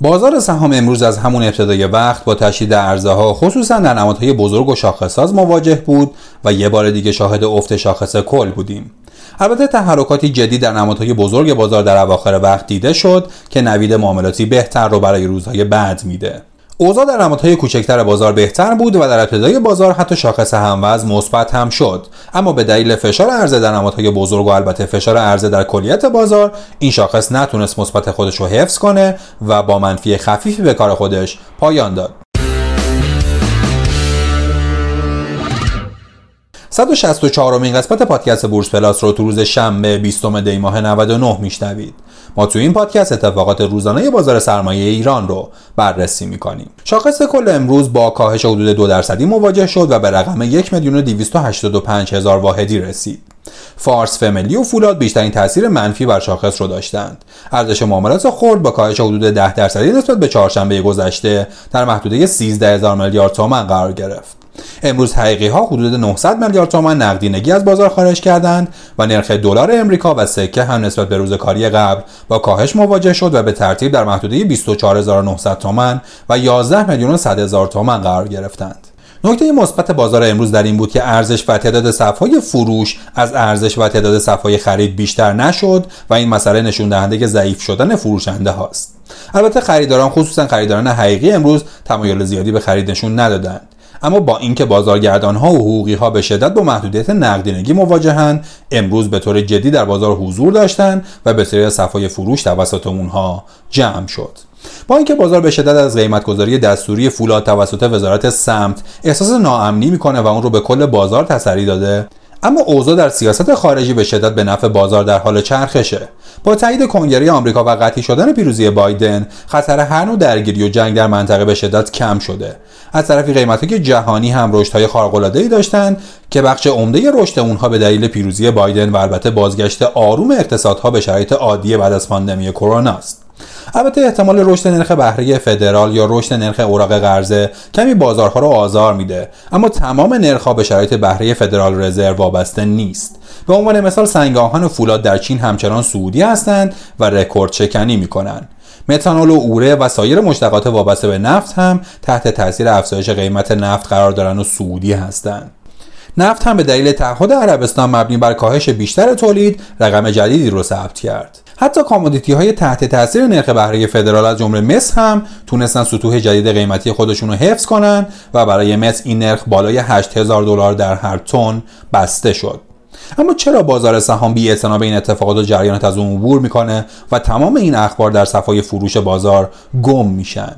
بازار سهام امروز از همون ابتدای وقت با تشدید عرضه ها خصوصا در نمادهای بزرگ و شاخصساز مواجه بود و یه بار دیگه شاهد افت شاخص کل بودیم. البته تحرکاتی جدی در نمادهای بزرگ بازار در اواخر وقت دیده شد که نوید معاملاتی بهتر رو برای روزهای بعد میده. اوضاع در نمادهای کوچکتر بازار بهتر بود و در ابتدای بازار حتی شاخص هموز مثبت هم شد. اما به دلیل فشار عرضه در نمادهای بزرگ و البته فشار عرضه در کلیت بازار این شاخص نتونست مثبت خودش رو حفظ کنه و با منفی خفیفی به کار خودش پایان داد. 164 امین قسمت پادکست بورس پلاس رو تو روز شنبه 20 دی ماه 99 میشنوید. ما تو این پادکست اتفاقات روزانه بازار سرمایه ایران رو بررسی می‌کنیم. شاخص کل امروز با کاهش حدود دو درصدی مواجه شد و به رقم 1 میلیون و 285 هزار واحدی رسید. فارس فملی و فولاد بیشترین تاثیر منفی بر شاخص رو داشتند. ارزش معاملات خرد با کاهش حدود 10 درصدی نسبت به چهارشنبه گذشته در محدوده 13 هزار میلیارد تومان قرار گرفت. امروز حقیقی ها حدود 900 میلیارد تومان نقدینگی از بازار خارج کردند و نرخ دلار امریکا و سکه هم نسبت به روز کاری قبل با کاهش مواجه شد و به ترتیب در محدوده 24900 تومان و 11 میلیون و 100 هزار تومان قرار گرفتند. نکته مثبت بازار امروز در این بود که ارزش و تعداد صفهای فروش از ارزش و تعداد صفهای خرید بیشتر نشد و این مسئله نشون دهنده ضعیف شدن فروشنده هاست. البته خریداران خصوصا خریداران حقیقی امروز تمایل زیادی به خرید نشون ندادند. اما با اینکه بازارگردان ها و حقوقی ها به شدت با محدودیت نقدینگی مواجهند امروز به طور جدی در بازار حضور داشتند و بسیاری صفای فروش توسط اونها جمع شد. با اینکه بازار به شدت از قیمتگذاری دستوری فولاد توسط وزارت سمت احساس ناامنی می‌کنه و اون رو به کل بازار تسری داده اما اوضاع در سیاست خارجی به شدت به نفع بازار در حال چرخشه. با تایید کنگره آمریکا و قطعی شدن پیروزی بایدن خطر هر نوع درگیری و جنگ در منطقه به شدت کم شده. از طرفی قیمتهای جهانی هم رشدهای خارق‌العاده‌ای داشتند که بخش عمده رشد اونها به دلیل پیروزی بایدن و البته بازگشت آروم اقتصادها به شرایط عادی بعد از پاندمی کرونا است. البته احتمال رشد نرخ بهره فدرال یا رشد نرخ اوراق قرضه کمی بازارها رو آزار میده. اما تمام نرخها به شرایط بهره فدرال رزرو وابسته نیست. به عنوان مثال سنگ آهن و فولاد در چین همچنان صعودی هستند و رکورد شکنی می‌کنند متانول و اوره و سایر مشتقات وابسته به نفت هم تحت تاثیر افزایش قیمت نفت قرار دارند و صعودی هستند. نفت هم به دلیل تعهد عربستان مبنی بر کاهش بیشتر تولید رقم جدیدی رو ثبت کرد. حتی commodity های تحت تاثیر نرخ بهره فدرال از جمله مس هم تونستن سطوح جدید قیمتی خودشون رو حفظ کنن و برای مس این نرخ بالای 8000 دلار در هر تن بسته شد. اما چرا بازار سهام بی به این اتفاقات و جریانات از اون عبور می‌کنه و تمام این اخبار در صفای فروش بازار گم میشن؟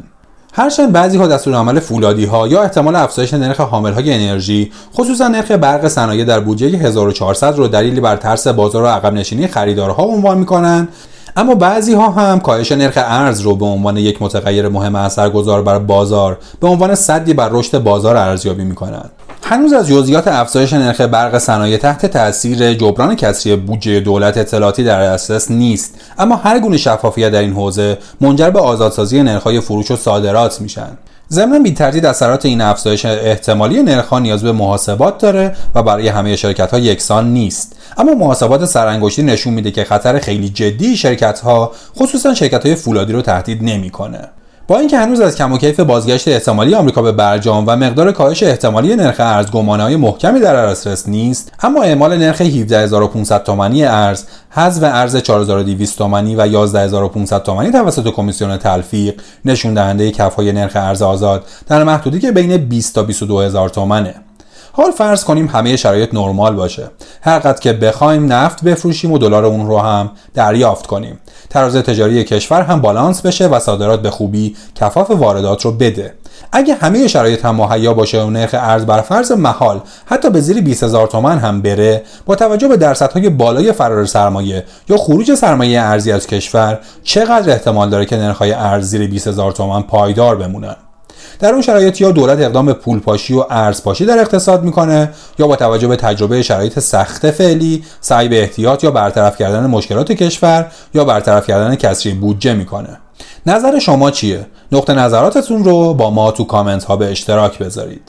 هرچند بعضی ها دستور عمل فولادی ها یا احتمال افزایش نرخ حامل های انرژی خصوصا نرخ برق صنایع در بودجه 1400 رو دلیلی بر ترس بازار و عقب نشینی خریدارها عنوان می‌کنن. اما بعضی ها هم کاهش نرخ ارز رو به عنوان یک متغیر مهم اثرگذار بر بازار به عنوان صدی بر رشد بازار ارزیابی می‌کنند. هنوز از جزئیات افزایش نرخ برق صنایع تحت تاثیر جبران کسری بودجه دولت اطلاعاتی در دسترس نیست. اما هر گونه شفافیت در این حوزه منجر به آزادسازی نرخ‌های فروش و صادرات میشن. ضمن بی تردید اثرات این افزایش احتمالی نرخ نیاز به محاسبات داره و برای همه شرکت ها یکسان نیست. اما محاسبات سرانگشتی نشون میده که خطر خیلی جدی شرکت ها خصوصا شرکت های فولادی رو تهدید نمی‌کنه. با اینکه هنوز از کم و کیف بازگشت احتمالی آمریکا به برجام و مقدار کاهش احتمالی نرخ ارز های محکمی در دسترس نیست اما اعمال نرخ 17500 تومانی ارز حذف ارز 4200 تومانی و 11500 تومانی توسط کمیسیون تلفیق نشون دهنده کفهای نرخ ارز آزاد در محدودی که بین 20 تا 22000 تومانه. حال فرض کنیم همه شرایط نرمال باشه. هر قد که بخوایم نفت بفروشیم و دلار اون رو هم دریافت کنیم. تراز تجاری کشور هم بالانس بشه و صادرات به خوبی کفاف واردات رو بده. اگه همه شرایط هم مهیا باشه و نرخ ارز بر فرض محال حتی به زیر 20 هزار تومن هم بره با توجه به درصدهای بالای فرار سرمایه یا خروج سرمایه ارزی از کشور چقدر احتمال داره که نرخ‌های ارز زیر 20 هزار تومن پایدار بمونن؟ در اون شرایط یا دولت اقدام به پولپاشی و ارزپاشی در اقتصاد می‌کنه یا با توجه به تجربه شرایط سخت فعلی سعی به احتیاط یا برطرف کردن مشکلات کشور یا برطرف کردن کسری بودجه می‌کنه. نظر شما چیه؟ نقطه نظراتتون رو با ما تو کامنت ها به اشتراک بذارید.